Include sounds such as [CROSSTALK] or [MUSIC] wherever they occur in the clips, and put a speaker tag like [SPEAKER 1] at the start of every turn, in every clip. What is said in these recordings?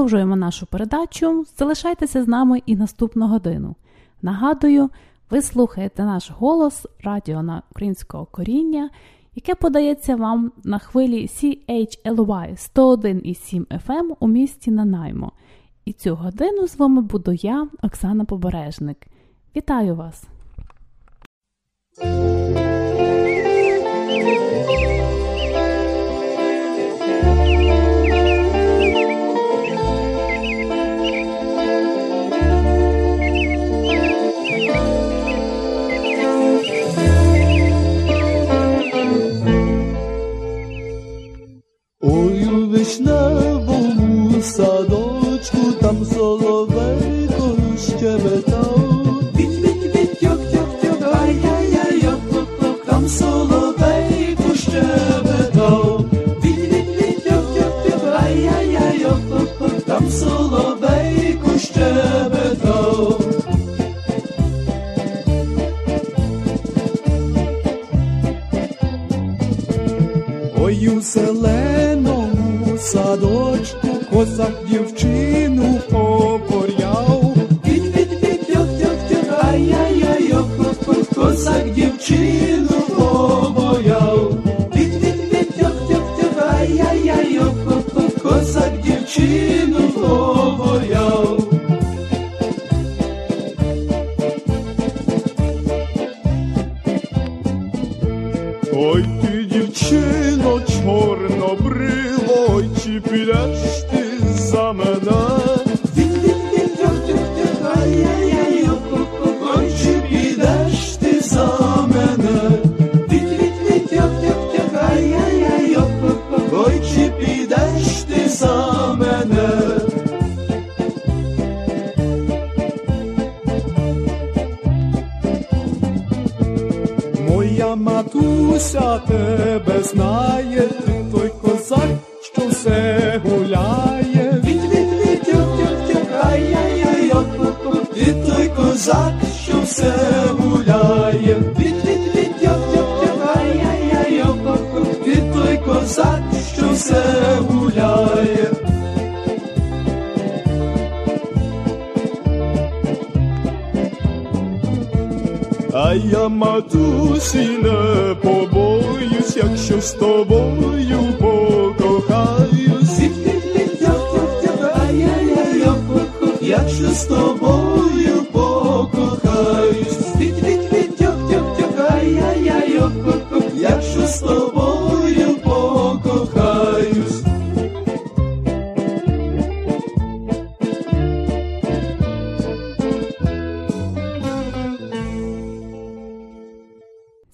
[SPEAKER 1] Продовжуємо нашу передачу. Залишайтеся з нами і наступну годину. Нагадую, ви слухаєте наш голос радіо на українського коріння, яке подається вам на хвилі CHLY 101,7 FM у місті Нанаймо. І цю годину з вами буду я, Оксана Побережник. Вітаю вас!
[SPEAKER 2] Вишневому садочку, там соловейко щебетав. Йок, йок, йок, йок, там соловейко щебетав. Йок, йок, йок, йок, там соловейко. Ой, у садочку козак дівчину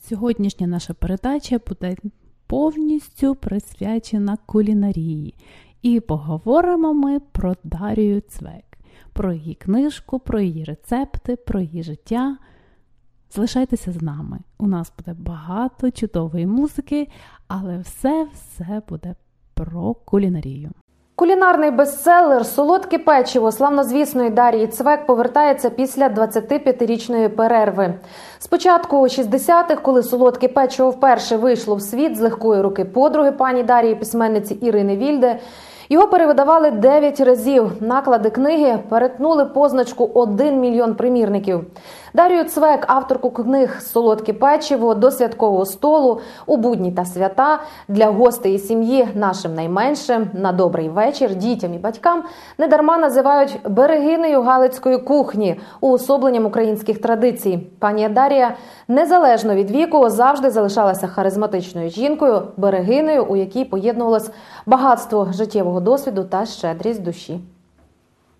[SPEAKER 1] Сьогоднішня наша передача буде повністю присвячена кулінарії. І поговоримо ми про Дарію Цвек, про її книжку, про її рецепти, про її життя. Залишайтеся з нами. У нас буде багато чудової музики, але все-все буде про кулінарію.
[SPEAKER 3] Кулінарний бестселер Солодке печиво славнозвісної Дарії Цвек повертається після 25-річної перерви. Спочатку у 60-х, коли солодке печиво вперше вийшло в світ з легкої руки подруги пані Дарії, письменниці Ірини Вільде. Його перевидавали 9 разів. Наклади книги перетнули позначку 1 мільйон примірників. Дарію Цвек, авторку книг Солодке печиво до святкового столу у будні та свята для гостей і сім'ї, нашим найменшим на добрий вечір, дітям і батькам недарма називають берегинею галицької кухні уособленням українських традицій. Пані Дарія незалежно від віку завжди залишалася харизматичною жінкою, берегинею, у якій поєднувалось багатство життєвого досвіду та щедрість душі.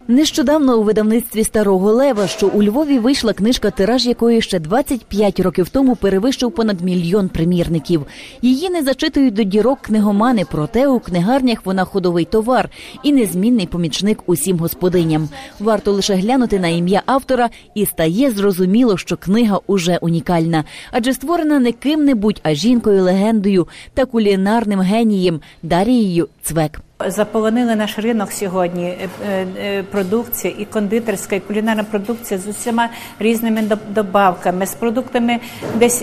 [SPEAKER 4] Нещодавно у видавництві старого лева, що у Львові вийшла книжка, тираж якої ще 25 років тому перевищив понад мільйон примірників. Її не зачитують до дірок книгомани, проте у книгарнях вона ходовий товар і незмінний помічник усім господиням. Варто лише глянути на ім'я автора, і стає зрозуміло, що книга уже унікальна, адже створена не ким-небудь, а жінкою легендою та кулінарним генієм Дарією Цвек.
[SPEAKER 5] Заполонили наш ринок сьогодні. е, е, е, Продукція і кондитерська, і кулінарна продукція з усіма різними доб- добавками, з продуктами десь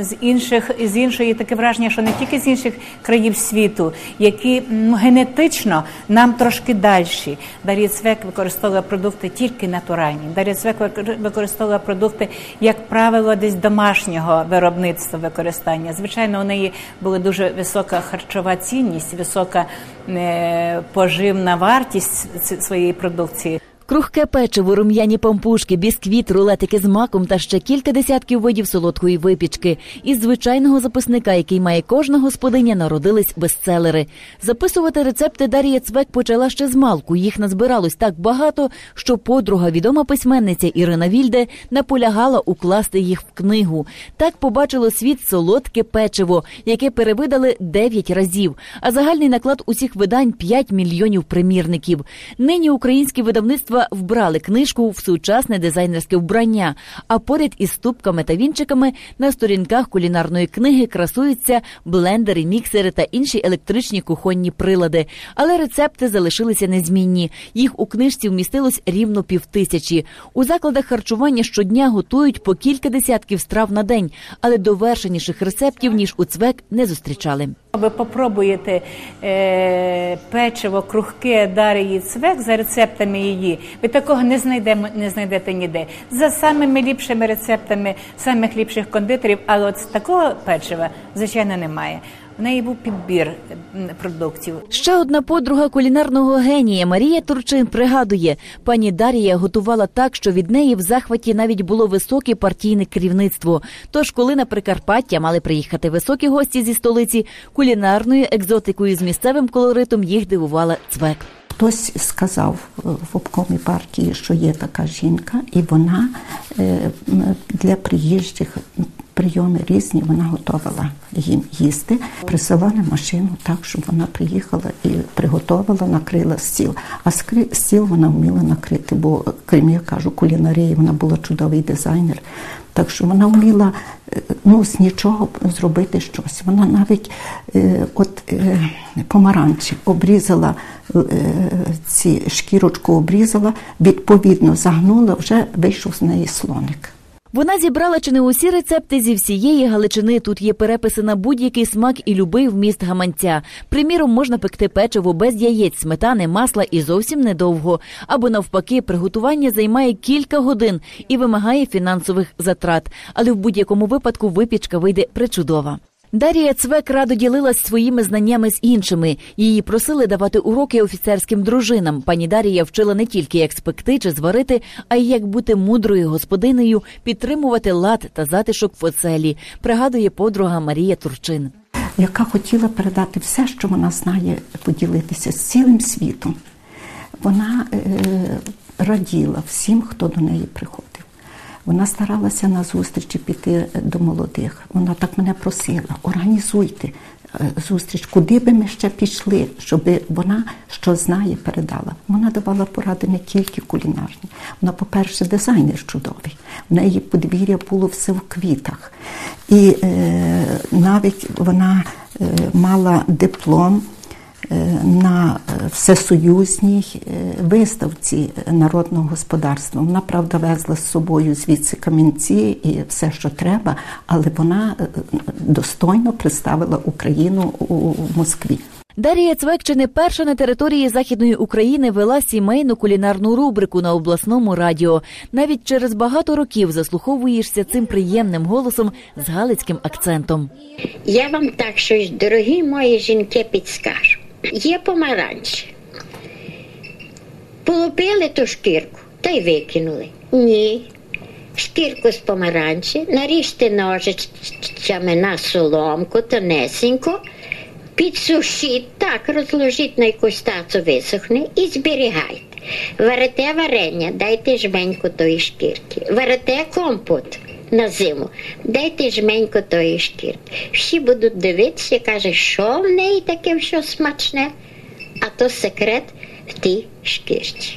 [SPEAKER 5] з інших з іншої таке враження, що не тільки з інших країв світу, які м, генетично нам трошки далі. Дар'я Цвек використовує продукти тільки натуральні. Дар'я Цвек викор- використовує продукти, як правило, десь домашнього виробництва використання. Звичайно, у неї була дуже висока харчова цінність, висока е, поживна вартість своєї продукції.
[SPEAKER 4] Крухке печиво, рум'яні пампушки, бісквіт, рулетики з маком та ще кілька десятків видів солодкої випічки. Із звичайного записника, який має кожна господиня, народились бестселери. Записувати рецепти Дар'я Цвек почала ще з малку. Їх назбиралось так багато, що подруга, відома письменниця Ірина Вільде, наполягала укласти їх в книгу. Так побачило світ солодке печиво, яке перевидали 9 разів. А загальний наклад усіх видань 5 мільйонів примірників. Нині українські видавництва вбрали книжку в сучасне дизайнерське вбрання. А поряд із ступками та вінчиками на сторінках кулінарної книги красуються блендери, міксери та інші електричні кухонні прилади. Але рецепти залишилися незмінні. Їх у книжці вмістилось рівно півтисячі. У закладах харчування щодня готують по кілька десятків страв на день, але довершеніших рецептів ніж у цвек не зустрічали.
[SPEAKER 5] Ви попробуєте е, печиво, крухке Дарії Цвек за рецептами її. Ви такого не знайдемо, не знайдете ніде. За самими ліпшими рецептами самих ліпших кондитерів, але от такого печива, звичайно, немає. В неї був підбір продуктів.
[SPEAKER 4] Ще одна подруга кулінарного генія Марія Турчин пригадує, пані Дарія готувала так, що від неї в захваті навіть було високе партійне керівництво. Тож, коли на Прикарпаття мали приїхати високі гості зі столиці, кулінарною екзотикою з місцевим колоритом їх дивувала цвек.
[SPEAKER 6] Хтось сказав е, в обкомі партії, що є така жінка, і вона е, для приїжджих прийоми різні вона готувала їм їсти. Присилали машину так, щоб вона приїхала і приготувала, накрила стіл. А стіл вона вміла накрити, бо крім я кажу, кулінарії вона була чудовий дизайнер. Так що вона вміла е, ну, з нічого зробити щось. Вона навіть е, от е, помаранчі обрізала ці шкірочку обрізала, відповідно загнула, вже вийшов з неї слоник.
[SPEAKER 4] Вона зібрала чи не усі рецепти зі всієї Галичини. Тут є переписи на будь-який смак і любий вміст гаманця. Приміром, можна пекти печиво без яєць, сметани, масла і зовсім недовго. Або навпаки, приготування займає кілька годин і вимагає фінансових затрат. Але в будь-якому випадку випічка вийде причудова. Дарія Цвек радо ділилась своїми знаннями з іншими. Її просили давати уроки офіцерським дружинам. Пані Дарія вчила не тільки як спекти чи зварити, а й як бути мудрою господинею, підтримувати лад та затишок в оселі. Пригадує подруга Марія Турчин.
[SPEAKER 6] яка хотіла передати все, що вона знає, поділитися з цілим світом. Вона е, раділа всім, хто до неї приходив. Вона старалася на зустрічі піти до молодих. Вона так мене просила: організуйте е, зустріч, куди би ми ще пішли, щоб вона що знає, передала. Вона давала поради не тільки кулінарні. Вона, по-перше, дизайнер чудовий. В неї подвір'я було все в квітах. І е, навіть вона е, мала диплом е, на е, всесоюзній е, виставці народного господарства. Вона, правда, везла з собою звідси камінці і все, що треба, але вона е, достойно представила Україну у у Москві.
[SPEAKER 4] Дарія Цвек чи не перша на території Західної України вела сімейну кулінарну рубрику на обласному радіо. Навіть через багато років заслуховуєшся цим приємним голосом з галицьким акцентом.
[SPEAKER 7] Я вам так щось, дорогі мої жінки, підскажу. Є помаранчі. Полупили ту шкірку та й викинули. Ні. Шкірку з помаранчі, наріжте ножичками на соломку тонесенько, підсушіть, так, розложіть на якусь тацу висохне і зберігайте. Варите варення, дайте жменьку тої шкірки. Варите компот на зиму, дайте жменьку тої шкірки. Всі будуть дивитися, каже, що в неї таке що смачне, а то секрет в тій шкірці.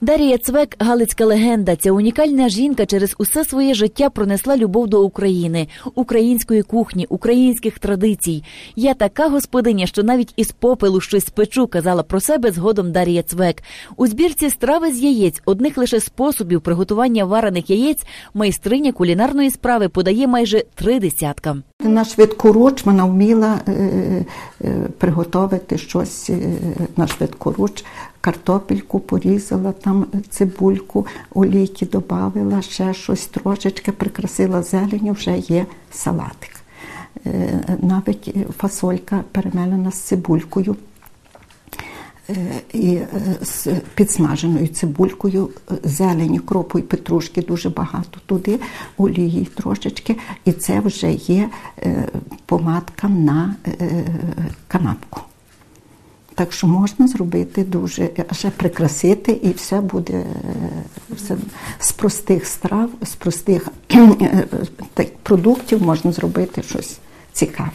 [SPEAKER 4] Дарія Цвек Галицька легенда. Ця унікальна жінка через усе своє життя пронесла любов до України, української кухні, українських традицій. Я така господиня, що навіть із попелу щось спечу, казала про себе згодом Дарія Цвек. У збірці страви з яєць одних лише способів приготування варених яєць майстриня кулінарної справи подає майже три десятка.
[SPEAKER 6] На швидкоруч вона вміла е, е, приготувати щось е, на швидкоруч. Картопельку порізала, там цибульку, олійки додавила, ще щось трошечки прикрасила зеленю, вже є салатик. Е, навіть фасолька перемелена з цибулькою. Е, І е, з підсмаженою цибулькою, зелені, кропу і петрушки дуже багато туди, олії трошечки, і це вже є помадка на канапку. Так що можна зробити дуже, ще прикрасити, і все буде е, все, з простих страв, з простих е, продуктів можна зробити щось цікаве.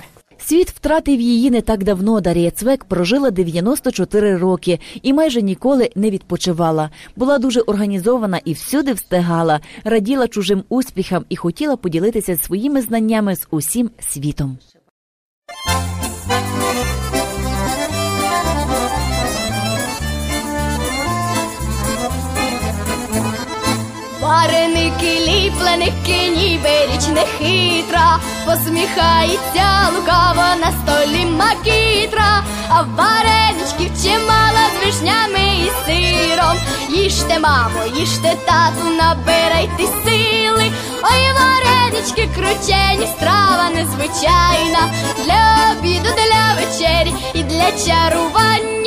[SPEAKER 4] Світ втратив її не так давно. Дар'я Цвек прожила 94 роки і майже ніколи не відпочивала. Була дуже організована і всюди встигала, раділа чужим успіхам і хотіла поділитися своїми знаннями з усім світом.
[SPEAKER 8] Вареники, ліпленики, ніби річ не хитра, посміхається лукаво на столі макітра, а вареничків чимало з вишнями і сиром. Їжте, мамо, їжте тату, набирайте сили. Ой, варенички кручені, страва незвичайна для обіду, для вечері і для чарування.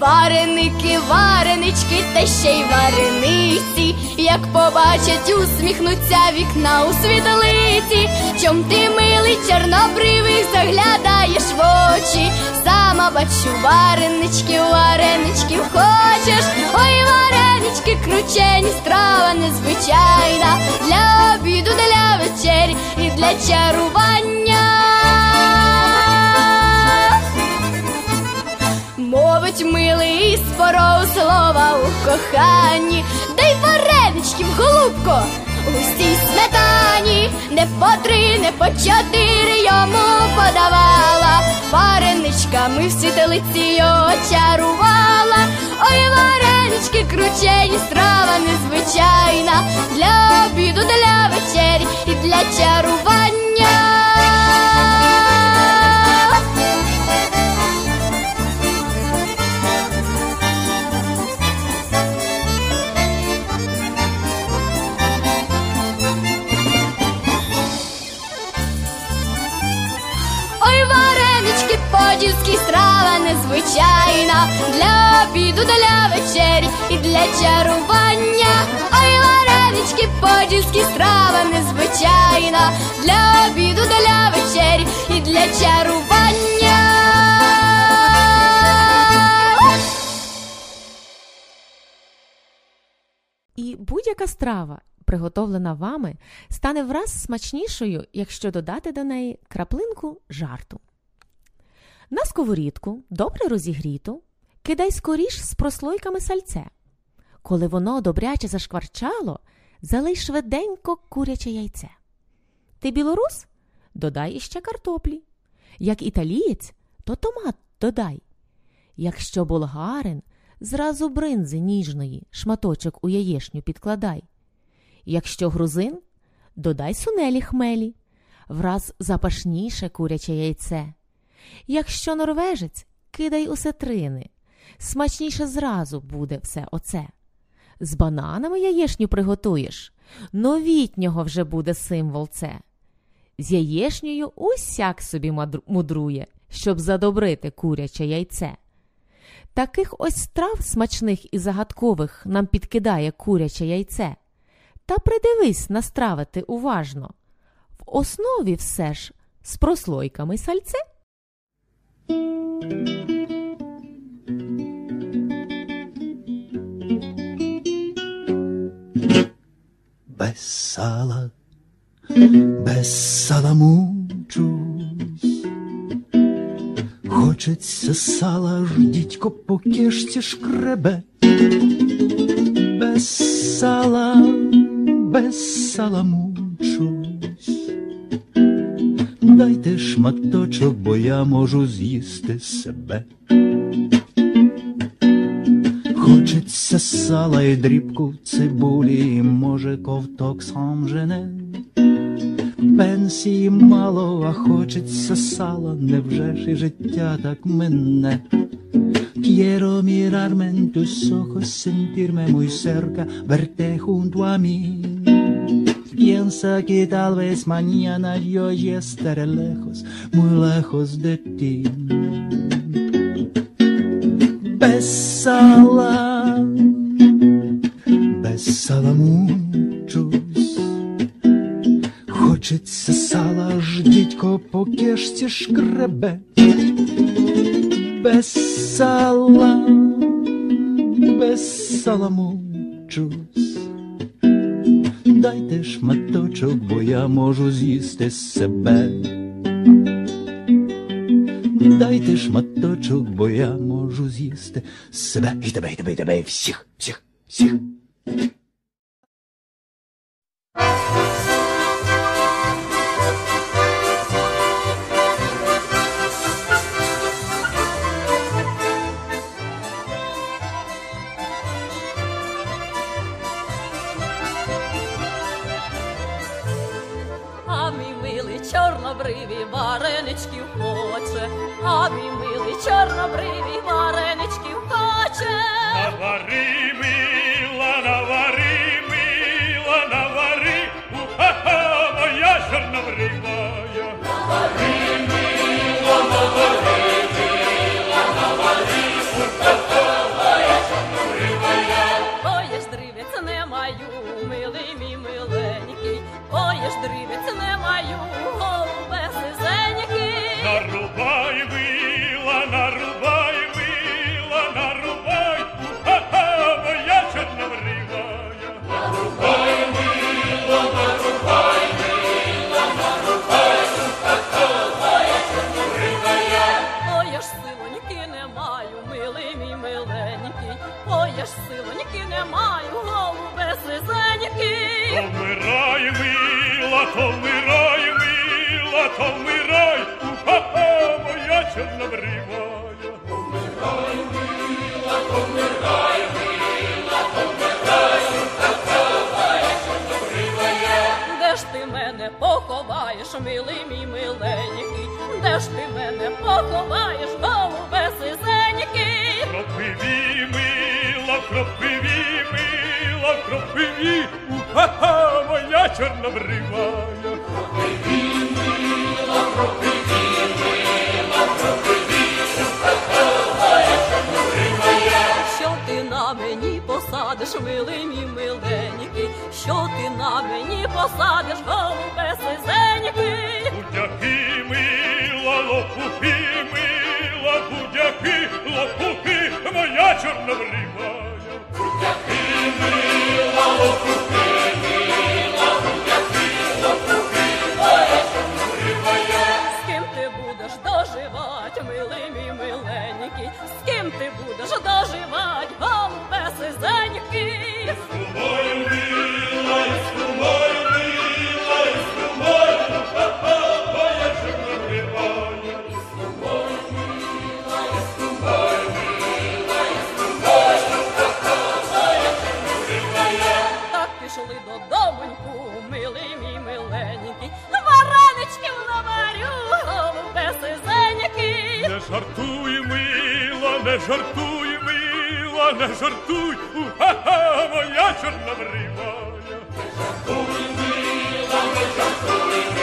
[SPEAKER 8] Вареники, варенички, та ще й варениці, як побачать, усміхнуться вікна у світлиці. Чом ти милий чорнобривий заглядаєш в очі? Сама бачу варенички, вареничків хочеш. Ой, варенички, кручені, страва незвичайна для обіду, для вечері і для чарування. Мовить милий з порою слова у коханні, дай вареничків, голубко, густій сметані, не по три, не по чотири йому подавала, вареничками в світелиці його чарувала, ой, варенички кручені, страва незвичайна, для обіду, для вечері і для чарування. Варенички, страва незвичайна для обіду, для вечері і для чарування. Ой, варенички, подільські страва незвичайна для обіду, для вечері і для чарування.
[SPEAKER 9] І будь-яка страва, приготовлена вами, стане враз смачнішою, якщо додати до неї краплинку жарту. На сковорідку, добре розігріту, кидай скоріш з прослойками сальце. Коли воно добряче зашкварчало, залий швиденько куряче яйце. Ти білорус? Додай іще картоплі. Як італієць, то томат додай. Якщо болгарин, зразу бринзи ніжної, шматочок у яєшню підкладай. Якщо грузин, додай сунелі хмелі, враз запашніше куряче яйце. Якщо норвежець, кидай осетрини, смачніше зразу буде все оце. З бананами яєшню приготуєш, новітнього вже буде символ це. З яєшнею усяк собі мудрує, щоб задобрити куряче яйце. Таких ось страв смачних і загадкових нам підкидає куряче яйце. Та придивись на страви ти уважно. В основі все ж з прослойками сальце.
[SPEAKER 2] Без сала, без сала мучусь,
[SPEAKER 10] Хочеться сала, ж дідько по кишці шкребе. Без сала, без сала мучусь. Дайте шматочок, бо я можу з'їсти себе. Хочеться сала і дрібку цибулі, і може ковток сам жене. Пенсії мало, а хочеться сала, невже ж і життя так мине. Quiero mirarme en tus ojos, sentirme muy cerca, verte junto a mí. Piensa que tal vez mañana yo ya estaré lejos, muy lejos de ti. Besala, besala muchos. Хочеться сала, ж дідько по кишці шкребе. Без сала, без сала мучусь. Дайте шматочок, бо я можу з'їсти себе. Дайте шматочок, бо я можу з'їсти себе. І тебе, і тебе, і тебе, і всіх, всіх, всіх.
[SPEAKER 11] Мила, мила.
[SPEAKER 12] Де ж ти мене поховаєш, милий мій миленький, де ж ти мене поховаєш, голубе сизенький.
[SPEAKER 11] Кропиві, мила, кропиві, мила, кропиві, у-ха-ха, моя чорнобривая. Кропиві, мила, кропиві, мила,
[SPEAKER 12] Що ти на мені посадиш, милий мій миленький, що ти на мені посадиш, голубе сизенький.
[SPEAKER 11] Будяки, мила, лопухи, мила, будяки, лопухи, моя чорнобривая. Жартуй, мила, не жартуй, мила, не жартуй, vogliaccio la brivoglia. Come qui, la
[SPEAKER 13] vogliaccio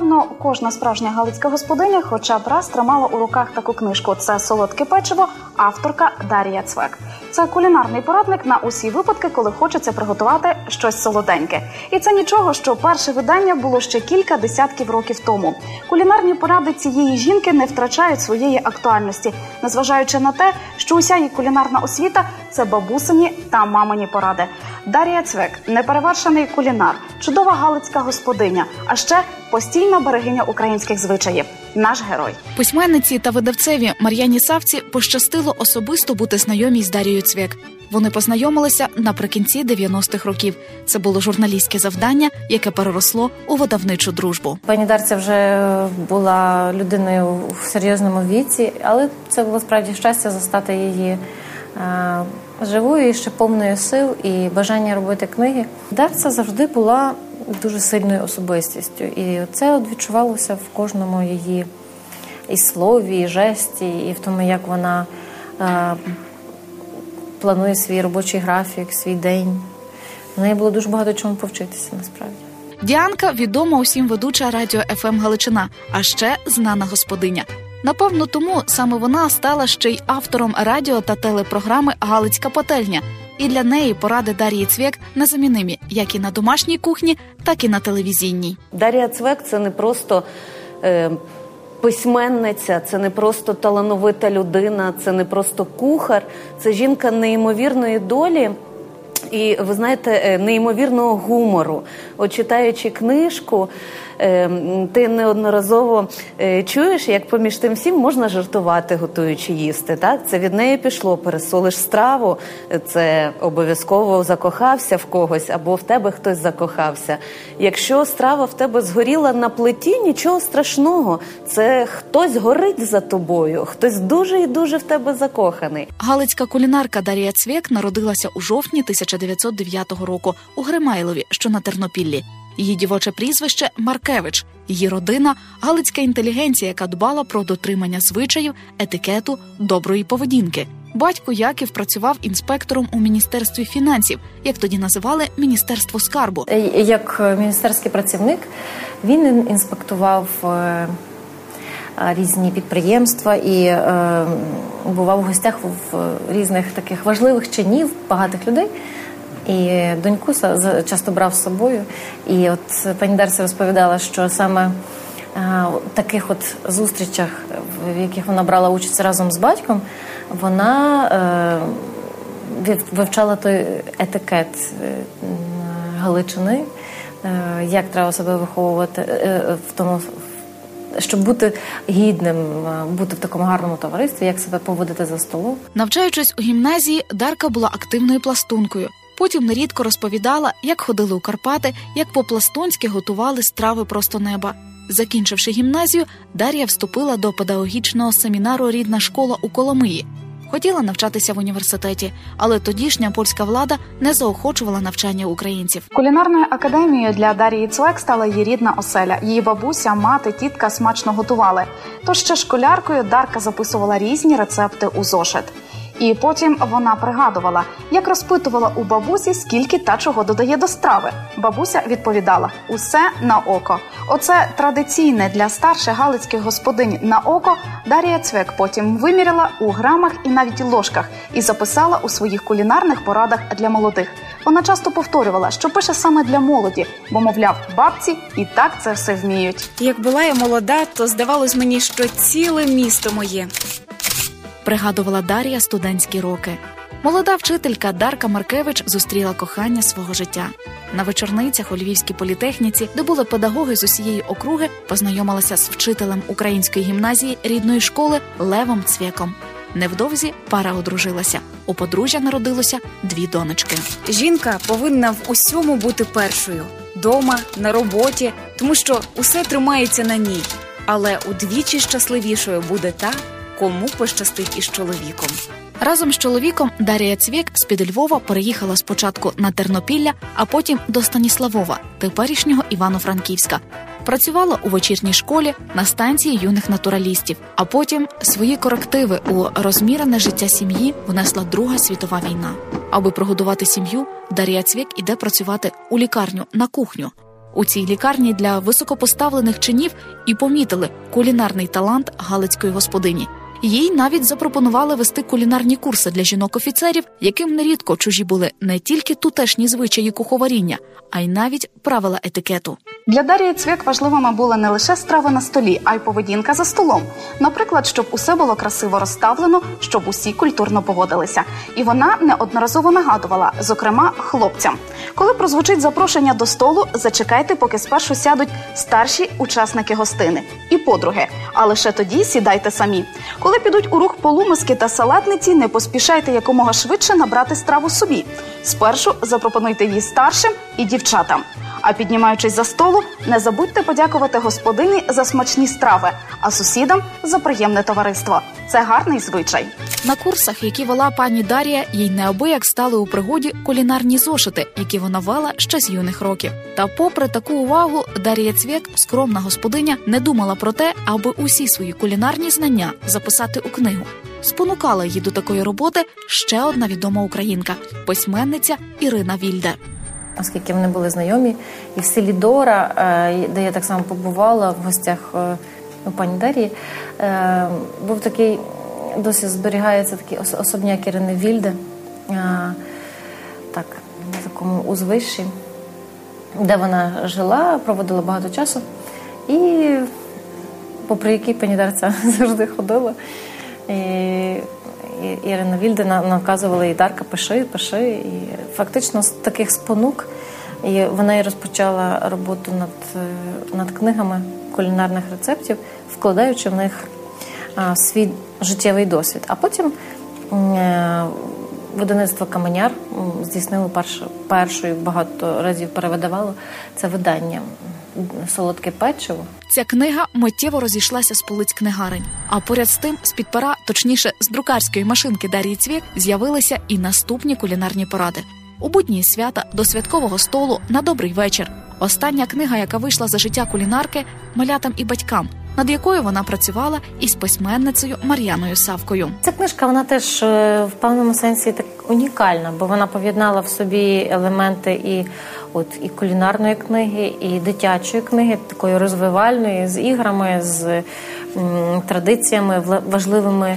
[SPEAKER 13] Напевно, кожна справжня галицька господиня хоча б раз тримала у руках таку книжку. Це солодке печиво, авторка Дар'я Цвек. Це кулінарний порадник на усі випадки, коли хочеться приготувати щось солоденьке. І це нічого, що перше видання було ще кілька десятків років тому. Кулінарні поради цієї жінки не втрачають своєї актуальності, незважаючи на те, що уся її кулінарна освіта це бабусині та мамині поради. Дар'я Цвек неперевершений кулінар, чудова галицька господиня, а ще постійна берегиня українських звичаїв. Наш герой.
[SPEAKER 14] Письменниці та видавцеві Мар'яні Савці пощастило особисто бути знайомій з Дарією Цвєк. Вони познайомилися наприкінці 90-х років. Це було журналістське завдання, яке переросло у видавничу дружбу.
[SPEAKER 15] Пані Дарця вже була людиною в серйозному віці, але це було справді щастя застати її живою і ще повною сил і бажання робити книги. Дарця завжди була дуже сильною особистістю, і це відчувалося в кожному її і слові, і жесті, і в тому, як вона е, планує свій робочий графік, свій день. В неї було дуже багато чому повчитися насправді.
[SPEAKER 14] Діанка відома усім ведуча радіо ФМ Галичина, а ще знана господиня. Напевно, тому саме вона стала ще й автором радіо та телепрограми Галицька пательня. І для неї поради Дар'ї Цвєк незамінимі як і на домашній кухні, так і на телевізійній.
[SPEAKER 16] Дар'я Цвек це не просто е, письменниця, це не просто талановита людина, це не просто кухар, це жінка неймовірної долі. І ви знаєте, е, неймовірного гумору. От читаючи книжку, ти неодноразово е, чуєш, як поміж тим всім можна жартувати, готуючи їсти. Так? Це від неї пішло. Пересолиш страву, це обов'язково закохався в когось, або в тебе хтось закохався. Якщо страва в тебе згоріла на плиті, нічого страшного. Це хтось горить за тобою, хтось дуже і дуже в тебе закоханий.
[SPEAKER 14] Галицька кулінарка Дар'я Цвєк народилася у жовтні 1909 року у Гримайлові, що на Тернопіллі. Її дівоче прізвище Маркевич. Її родина галицька інтелігенція, яка дбала про дотримання звичаїв, етикету, доброї поведінки. Батько Яків працював інспектором у міністерстві фінансів, як тоді називали міністерство скарбу.
[SPEAKER 15] Е, Як міністерський працівник він інспектував е, різні підприємства і е, бував у гостях в різних таких важливих чинів, багатих людей. І доньку часто брав з собою. І от пані Дарця розповідала, що саме у таких от зустрічах, в яких вона брала участь разом з батьком, вона е, вивчала той етикет е, Галичини, е, як треба себе виховувати в тому, щоб бути гідним, бути в такому гарному товаристві, як себе поводити за столом.
[SPEAKER 14] Навчаючись у гімназії, Дарка була активною пластункою. Потім нерідко розповідала, як ходили у Карпати, як по-пластунськи готували страви просто неба. Закінчивши гімназію, Дар'я вступила до педагогічного семінару Рідна школа у Коломиї. Хотіла навчатися в університеті, але тодішня польська влада не заохочувала навчання українців.
[SPEAKER 13] Кулінарною академією для Дарії Цвек стала її рідна оселя. Її бабуся, мати, тітка смачно готували. Тож ще школяркою Дарка записувала різні рецепти у зошит. І потім вона пригадувала, як розпитувала у бабусі, скільки та чого додає до страви. Бабуся відповідала: усе на око. Оце традиційне для старших галицьких господинь на око. Дарія Цвек потім виміряла у грамах і навіть ложках і записала у своїх кулінарних порадах для молодих. Вона часто повторювала, що пише саме для молоді, бо, мовляв, бабці і так це все вміють.
[SPEAKER 17] Як була я молода, то здавалось мені, що ціле місто моє.
[SPEAKER 14] Пригадувала Дар'я студентські роки. Молода вчителька Дарка Маркевич зустріла кохання свого життя. На вечорницях у Львівській політехніці, де були педагоги з усієї округи, познайомилася з вчителем української гімназії рідної школи Левом Цвєком. Невдовзі пара одружилася. У подружжя народилося дві донечки.
[SPEAKER 17] Жінка повинна в усьому бути першою дома, на роботі, тому що усе тримається на ній. Але удвічі щасливішою буде та, кому пощастить із чоловіком.
[SPEAKER 14] Разом з чоловіком Дарія Цвєк з під Львова переїхала спочатку на Тернопілля, а потім до Станіславова, теперішнього Івано-Франківська. Працювала у вечірній школі на станції юних натуралістів, а потім свої корективи у розмірене життя сім'ї внесла Друга світова війна. Аби прогодувати сім'ю, Дар'я Цвєк іде працювати у лікарню на кухню. У цій лікарні для високопоставлених чинів і помітили кулінарний талант галицької господині. Їй навіть запропонували вести кулінарні курси для жінок-офіцерів, яким нерідко чужі були не тільки тутешні звичаї куховаріння, а й навіть правила етикету.
[SPEAKER 13] Для Дарії Цвєк важливими були не лише страви на столі, а й поведінка за столом. Наприклад, щоб усе було красиво розставлено, щоб усі культурно поводилися. І вона неодноразово нагадувала, зокрема, хлопцям. Коли прозвучить запрошення до столу, зачекайте, поки спершу сядуть старші учасники гостини і подруги. А лише тоді сідайте самі. Коли підуть у рух полумиски та салатниці, не поспішайте якомога швидше набрати страву собі. Спершу запропонуйте її старшим і дівчатам. А піднімаючись за столу, не забудьте подякувати господині за смачні страви, а сусідам за приємне товариство. Це гарний звичай.
[SPEAKER 14] На курсах, які вела пані Дарія, їй неабияк стали у пригоді кулінарні зошити, які вона вела ще з юних років. Та, попри таку увагу, Дарія Цвєк, скромна господиня, не думала про те, аби усі свої кулінарні знання записати у книгу. Спонукала її до такої роботи ще одна відома українка письменниця Ірина Вільде.
[SPEAKER 15] Оскільки вони були знайомі. І в селі Дора, е, де я так само побувала в гостях е, у пані Дарії, е, був такий, досі зберігається такий ос- особняк Ірини Вільде, так, на такому узвищі, де вона жила, проводила багато часу. І попри який пані Дарця [LAUGHS] завжди ходила. Ірина Вільди наказувала їй Дарка, пиши, пиши. І фактично з таких спонук і вона і розпочала роботу над, е, над книгами кулінарних рецептів, вкладаючи в них свій життєвий досвід. А потім е, видавництво Каменяр здійснило першою багато разів перевидавало це видання Солодке печиво.
[SPEAKER 14] Ця книга миттєво розійшлася з полиць книгарень. А поряд з тим, з під пера, точніше, з друкарської машинки Дарії Цвік, з'явилися і наступні кулінарні поради. У будні свята до святкового столу на добрий вечір. Остання книга, яка вийшла за життя кулінарки малятам і батькам, над якою вона працювала із письменницею Мар'яною Савкою.
[SPEAKER 15] Ця книжка вона теж е, в певному сенсі так унікальна, бо вона поєднала в собі елементи і от і кулінарної книги, і дитячої книги, такої розвивальної, з іграми, з м, традиціями важливими.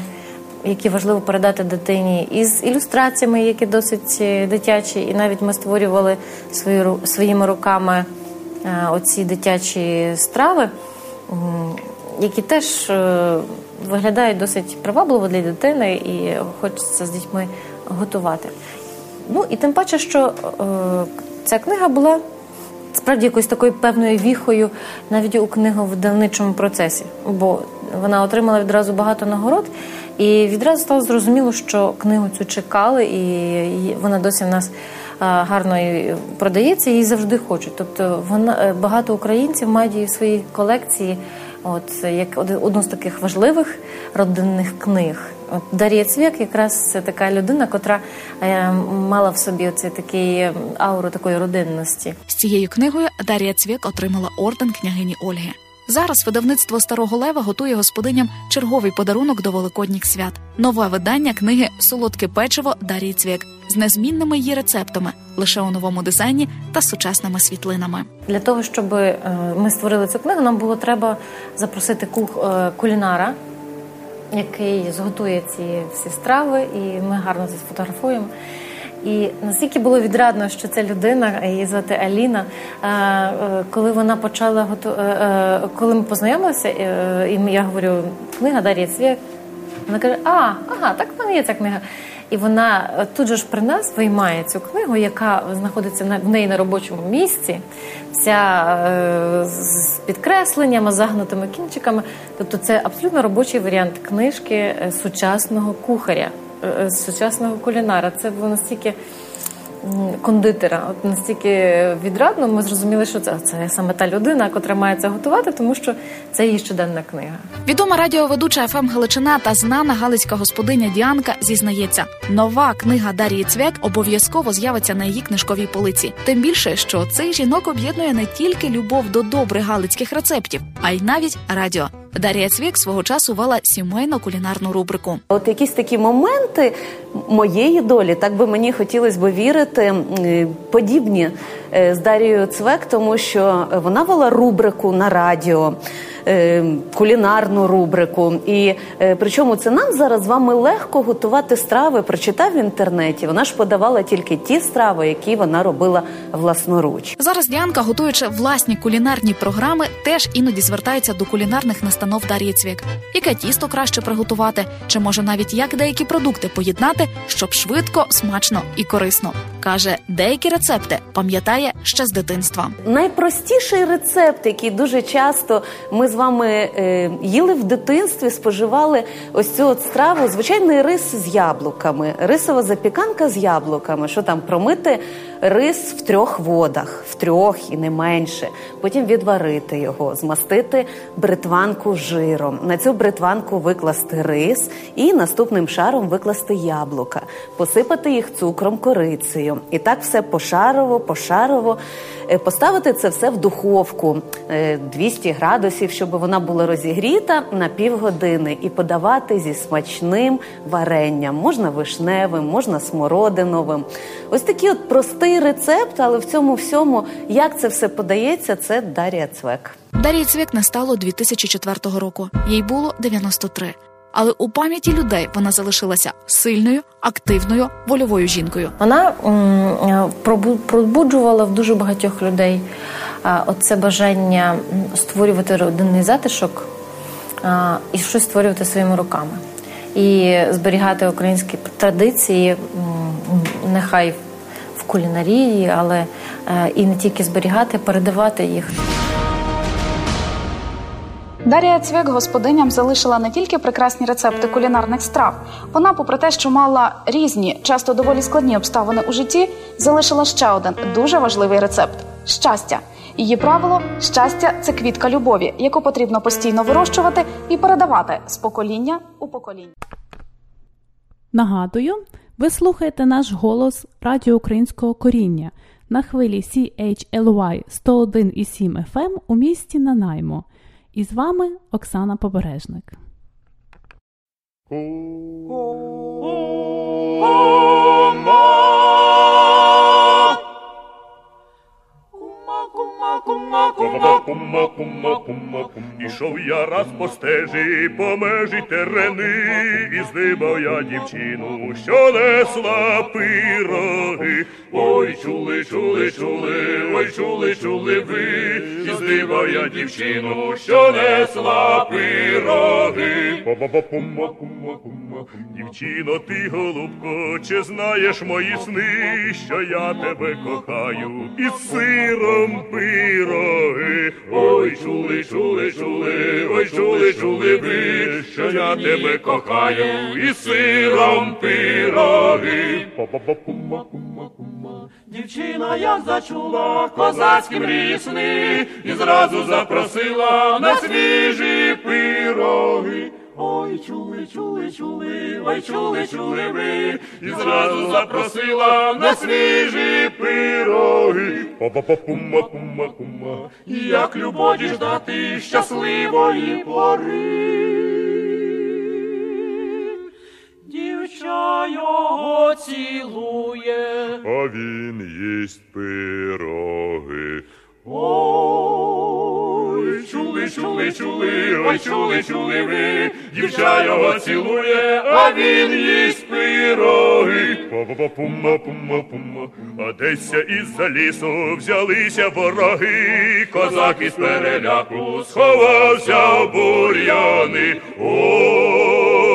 [SPEAKER 15] Які важливо передати дитині, і з ілюстраціями, які досить е, дитячі, і навіть ми створювали свої, своїми руками е, оці дитячі страви, які теж е, виглядають досить привабливо для дитини, і хочеться з дітьми готувати. Ну і тим паче, що е, ця книга була справді якоюсь такою певною віхою навіть у книговидавничому процесі, бо вона отримала відразу багато нагород, і відразу стало зрозуміло, що книгу цю чекали, і вона досі в нас гарно і продається, її завжди хочуть. Тобто вона е, багато українців мають її в своїй колекції. От як одну з таких важливих родинних книг. От Дар'я Цвєк якраз це така людина, котра е, мала в собі оцей такий е, ауру такої родинності.
[SPEAKER 14] З цією книгою Дар'я Цвік отримала орден княгині Ольги. Зараз видавництво Старого Лева готує господиням черговий подарунок до великодніх свят. Нове видання книги Солодке печиво Дар'ї Цвік з незмінними її рецептами, лише у новому дизайні та сучасними світлинами.
[SPEAKER 15] Для того, щоб е, ми створили цю книгу, нам було треба запросити кух, е, кулінара, який зготує ці всі страви, і ми гарно це сфотографуємо. І настільки було відрадно, що ця людина, її звати Аліна, е, е, коли вона почала готу... е, е, коли ми познайомилися, е, і я говорю, книга Дар'я Цвєк, вона каже: А, ага, так в мене є ця книга. І вона е, тут же ж при нас виймає цю книгу, яка знаходиться на в неї на робочому місці, вся е, з підкресленнями, загнутими кінчиками. Тобто, це абсолютно робочий варіант книжки е, сучасного кухаря, е, е, сучасного кулінара. Це було настільки кондитера, от настільки відрадно, ми зрозуміли, що це, це саме та людина, котра має це готувати, тому що це її щоденна книга.
[SPEAKER 14] Відома радіоведуча ФМ Галичина та знана галицька господиня Діанка зізнається, нова книга Дар'ї Цвяк обов'язково з'явиться на її книжковій полиці. Тим більше, що цей жінок об'єднує не тільки любов до добрих галицьких рецептів, а й навіть радіо. Дар'я Цвік свого часу вела сімейну кулінарну рубрику.
[SPEAKER 16] От якісь такі моменти моєї долі, так би мені хотілося би вірити, подібні е, з Дарією Цвек, тому що вона вела рубрику на радіо. Е, Кулінарну рубрику, і е, причому це нам зараз з вами легко готувати страви. Прочитав в інтернеті. Вона ж подавала тільки ті страви, які вона робила власноруч.
[SPEAKER 14] Зараз Діанка, готуючи власні кулінарні програми, теж іноді звертається до кулінарних настанов Дар'ї Цвік. Яке тісто краще приготувати, чи може навіть як деякі продукти поєднати, щоб швидко, смачно і корисно. Каже, деякі рецепти пам'ятає ще з дитинства.
[SPEAKER 16] Найпростіший рецепт, який дуже часто ми з вами е, їли в дитинстві, споживали ось цю от страву, звичайний рис з яблуками, рисова запіканка з яблуками. Що там промити рис в трьох водах, в трьох і не менше. Потім відварити його, змастити бритванку жиром. На цю бритванку викласти рис і наступним шаром викласти яблука, посипати їх цукром, корицею. І так все пошарово, пошарово. Е, Поставити це все в духовку е, 200 градусів, щоб вона була розігріта на півгодини, і подавати зі смачним варенням. Можна вишневим, можна смородиновим. Ось такий от простий рецепт, але в цьому всьому, як це все подається, це Дар'я Цвек.
[SPEAKER 14] Дар'ї Цвік не стало 2004 року. Їй було 93. Але у пам'яті людей вона залишилася сильною, активною, вольовою жінкою.
[SPEAKER 15] Вона м, е, пробуджувала в дуже багатьох людей е, оце бажання створювати родинний затишок е, і щось створювати своїми руками. І зберігати українські традиції, м, м, нехай кулінарії, але е, і не тільки зберігати, передавати їх.
[SPEAKER 13] Дар'я Цвек господиням залишила не тільки прекрасні рецепти кулінарних страв. Вона, попри те, що мала різні, часто доволі складні обставини у житті, залишила ще один дуже важливий рецепт щастя. Її правило щастя це квітка любові, яку потрібно постійно вирощувати і передавати з покоління у покоління.
[SPEAKER 18] Нагадую, ви слухаєте наш голос Радіо Українського коріння на хвилі CHLY 101,7 FM у місті Нанаймо. І з вами Оксана Побережник.
[SPEAKER 11] Ішов я раз по стежі, по межі терени, і здибав я дівчину, що несла пироги. Ой, чули, чули, чули, ой, чули, чули ви, і здибав я дівчину, що несла пироги. Дівчино, ти голубко, чи знаєш мої сни, що я тебе кохаю, із сиром пироги. Ой, чули, чули, чули, ой, чули, чули ви, що я тебе кохаю, із сиром пироги. Дівчина як зачула козацькі мрії сни, і зразу запросила на свіжі пироги. Ой, чули, чули, чули, ой, чули, чули ви, і зразу запросила на свіжі пироги. Па-па-па-пума-пума-пума. Як любові ждати щасливої пори. Дівча його цілує, а він їсть пироги. Ой, чули, чули, чули, ой, чули, чули ви, дівча його цілує, а він їсть пироги. Па-па-па-пума, пума, пума. А десь із-за лісу взялися вороги, козак із переляку сховався в бур'яни. Ой,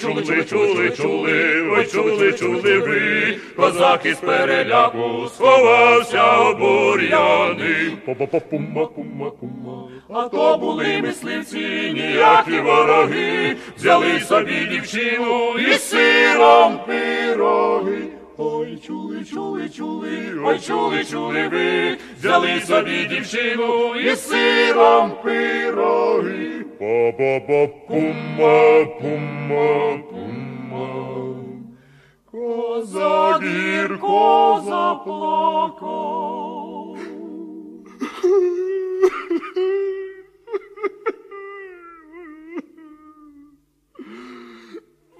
[SPEAKER 11] чули, чули, чули, ой, чули, чули ви, козак із переляку сховався в бур'яни. Па-па-па-пума, пума, пума. А то були мисливці, ніякі вороги, взяли собі дівчину і сиром пироги. Ой, чули, чули, чули, ой, чули, чули ви, взяли собі дівчину і сиром пироги. Па-па-па-пума, пума, пума за гірко заплакав.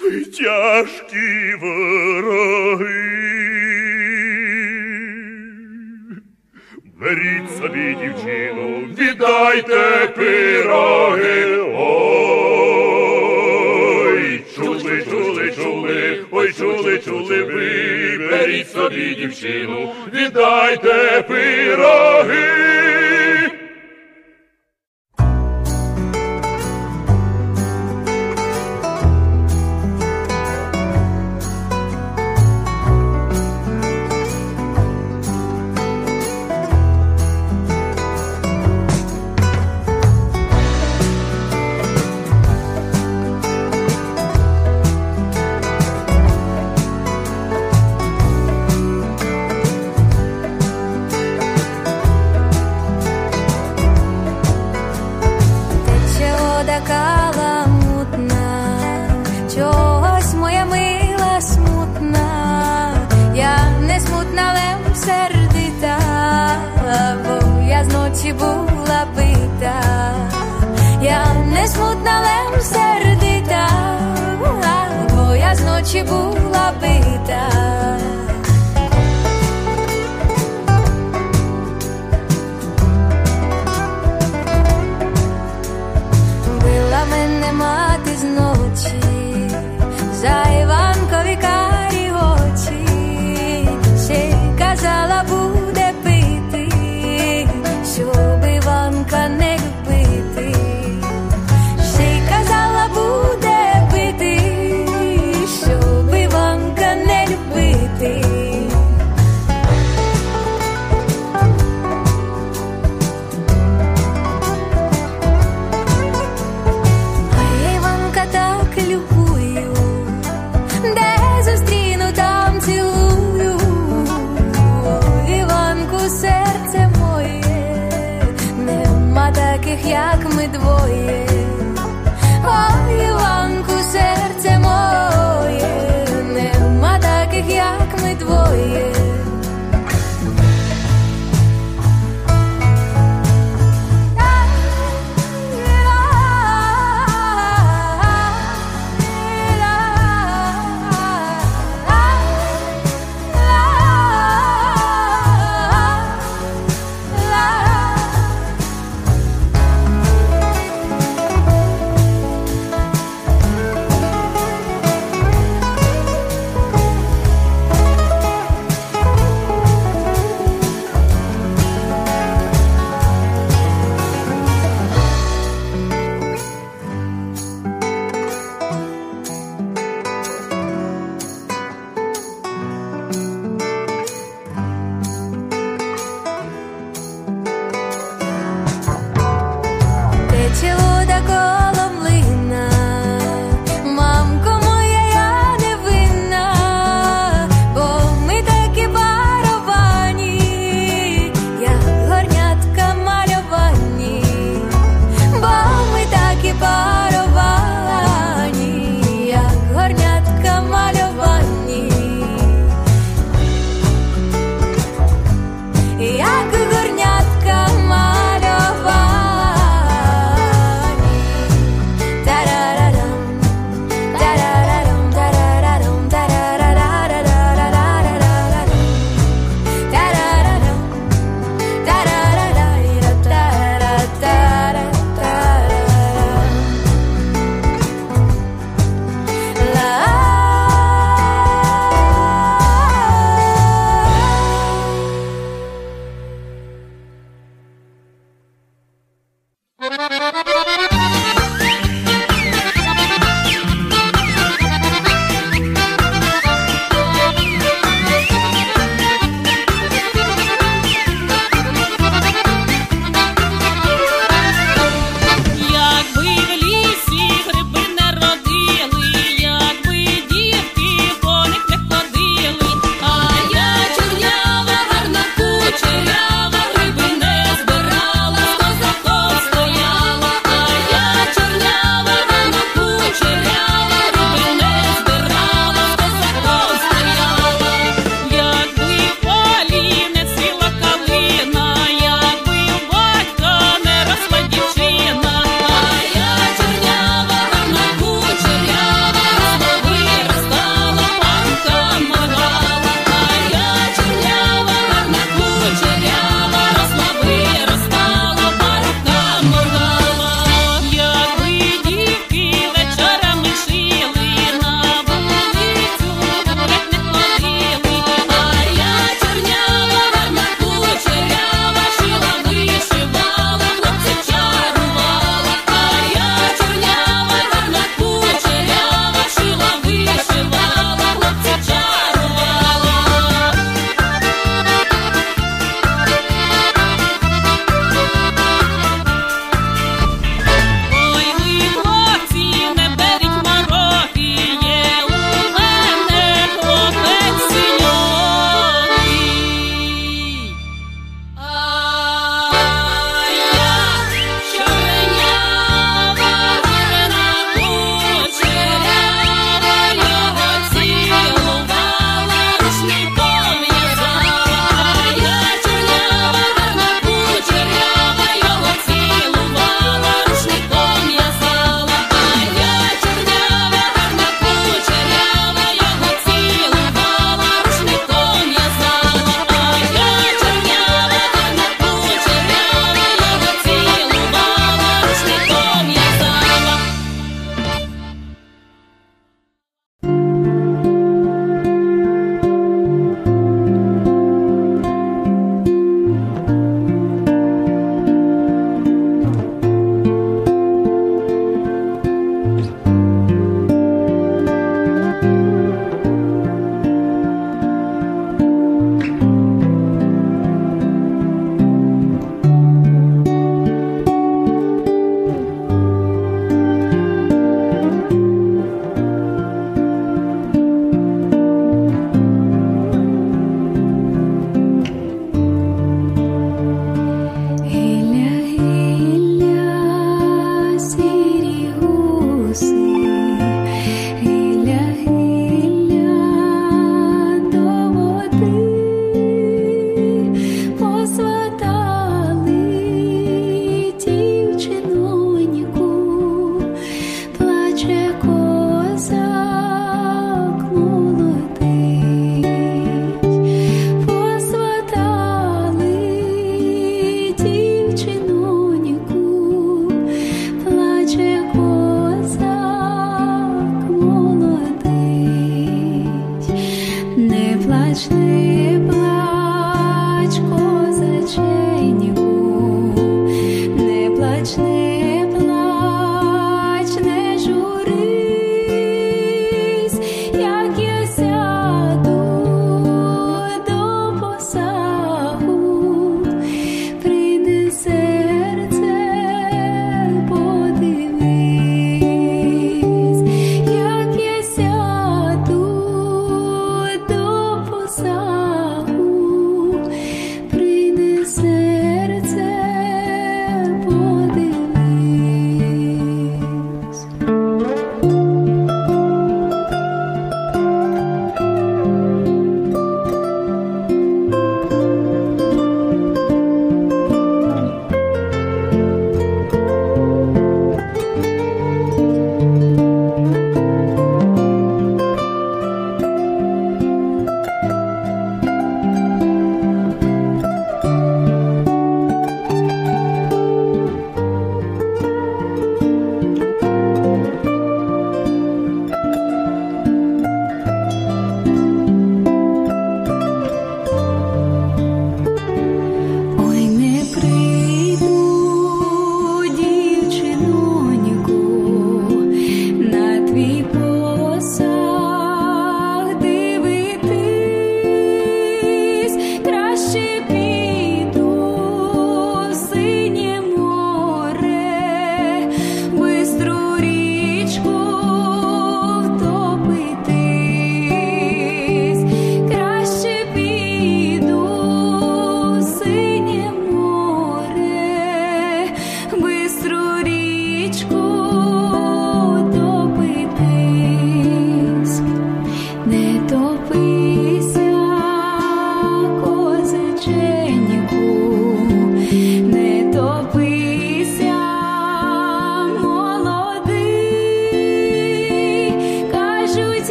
[SPEAKER 11] Ви тяжкі вороги. Беріть собі, дівчину, віддайте пироги. Ой, чули, чули, чули ой, чули, чули ви, беріть собі дівчину, віддайте пироги.
[SPEAKER 18] Зночі була бита, я не смутна, але сердита, бо я зночі була бита. Била мене мати зночі, за Іванкові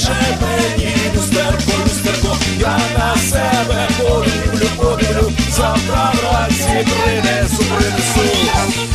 [SPEAKER 19] Покаже мені люстерко, люстерко, я на себе полюблю, полюблю, завтра вранці принесу, принесу.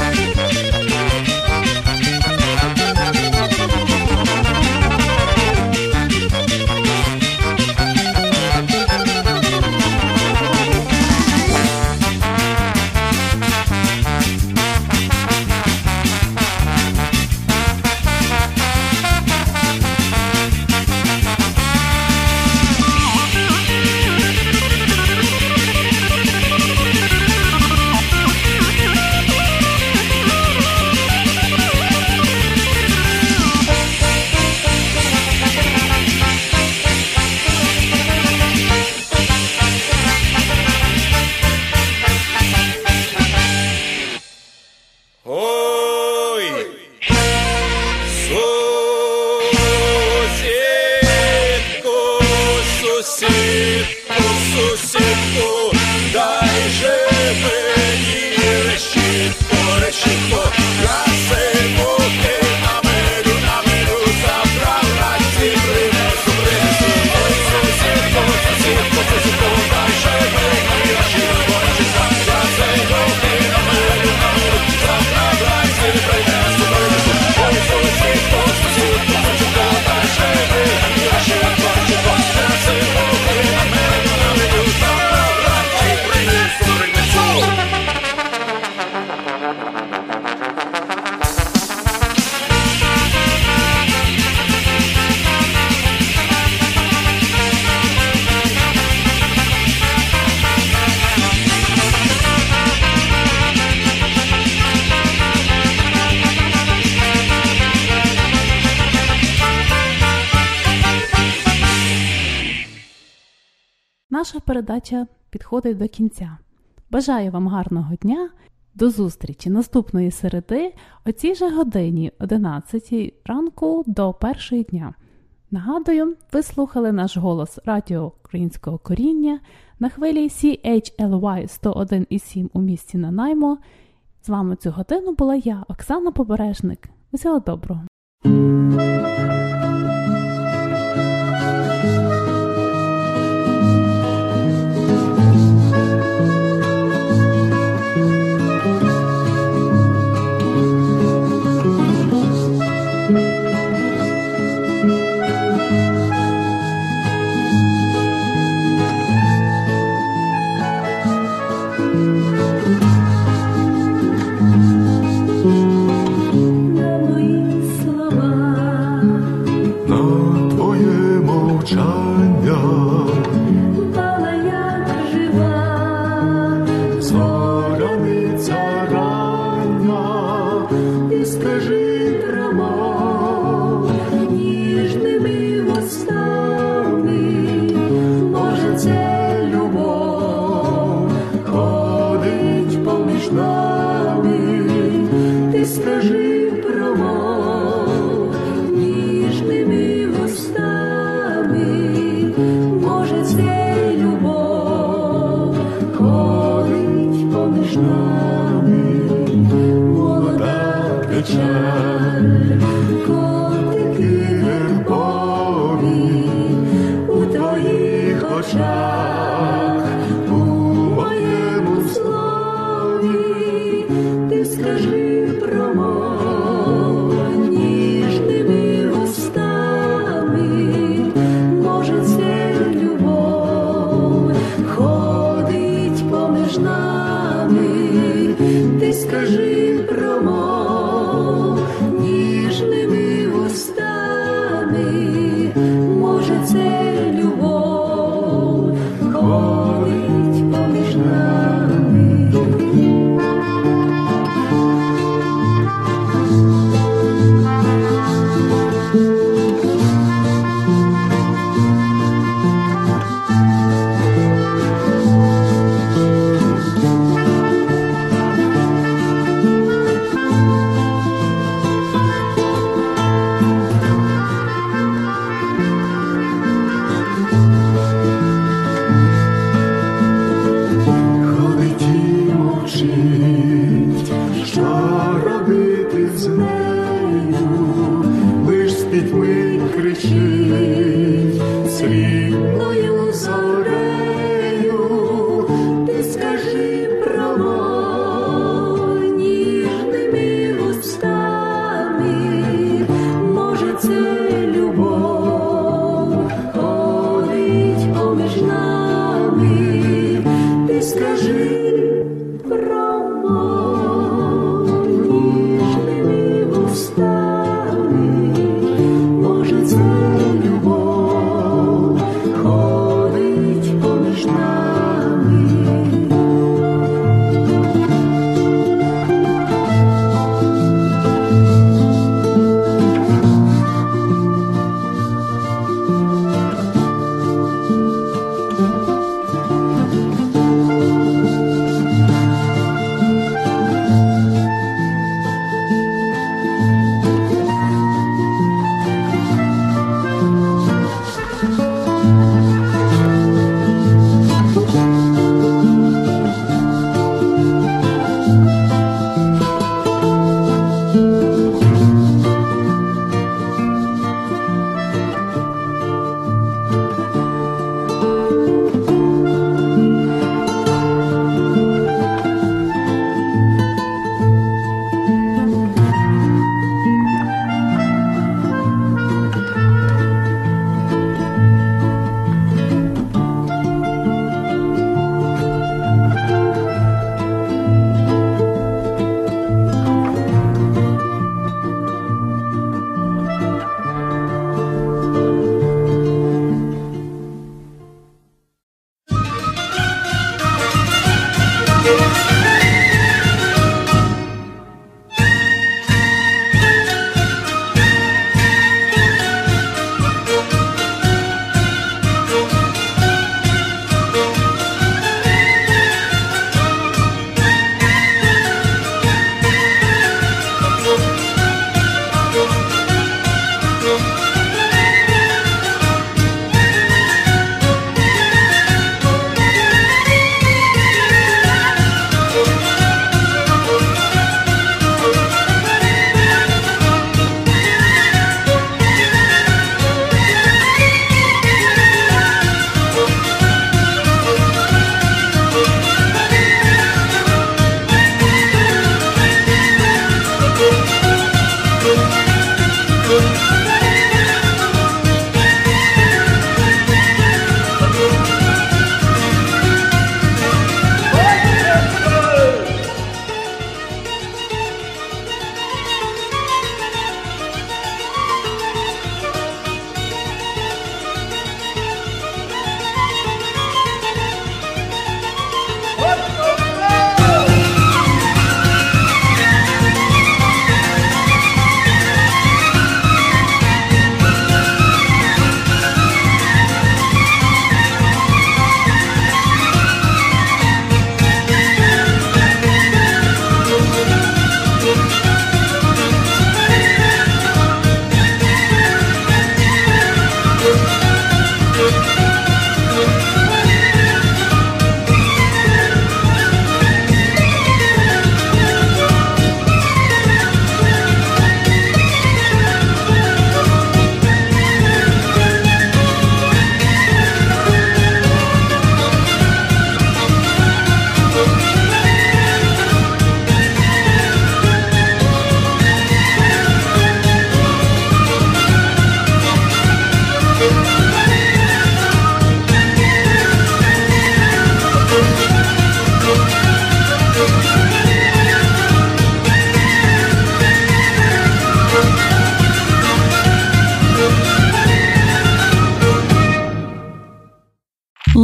[SPEAKER 18] передача підходить до кінця. Бажаю вам гарного дня, до зустрічі наступної середи о цій же годині 11 ранку до першої дня. Нагадую, ви слухали наш голос Радіо Українського коріння на хвилі CHLY 101,7 у місті Нанаймо. З вами цю годину була я, Оксана Побережник. Усього доброго!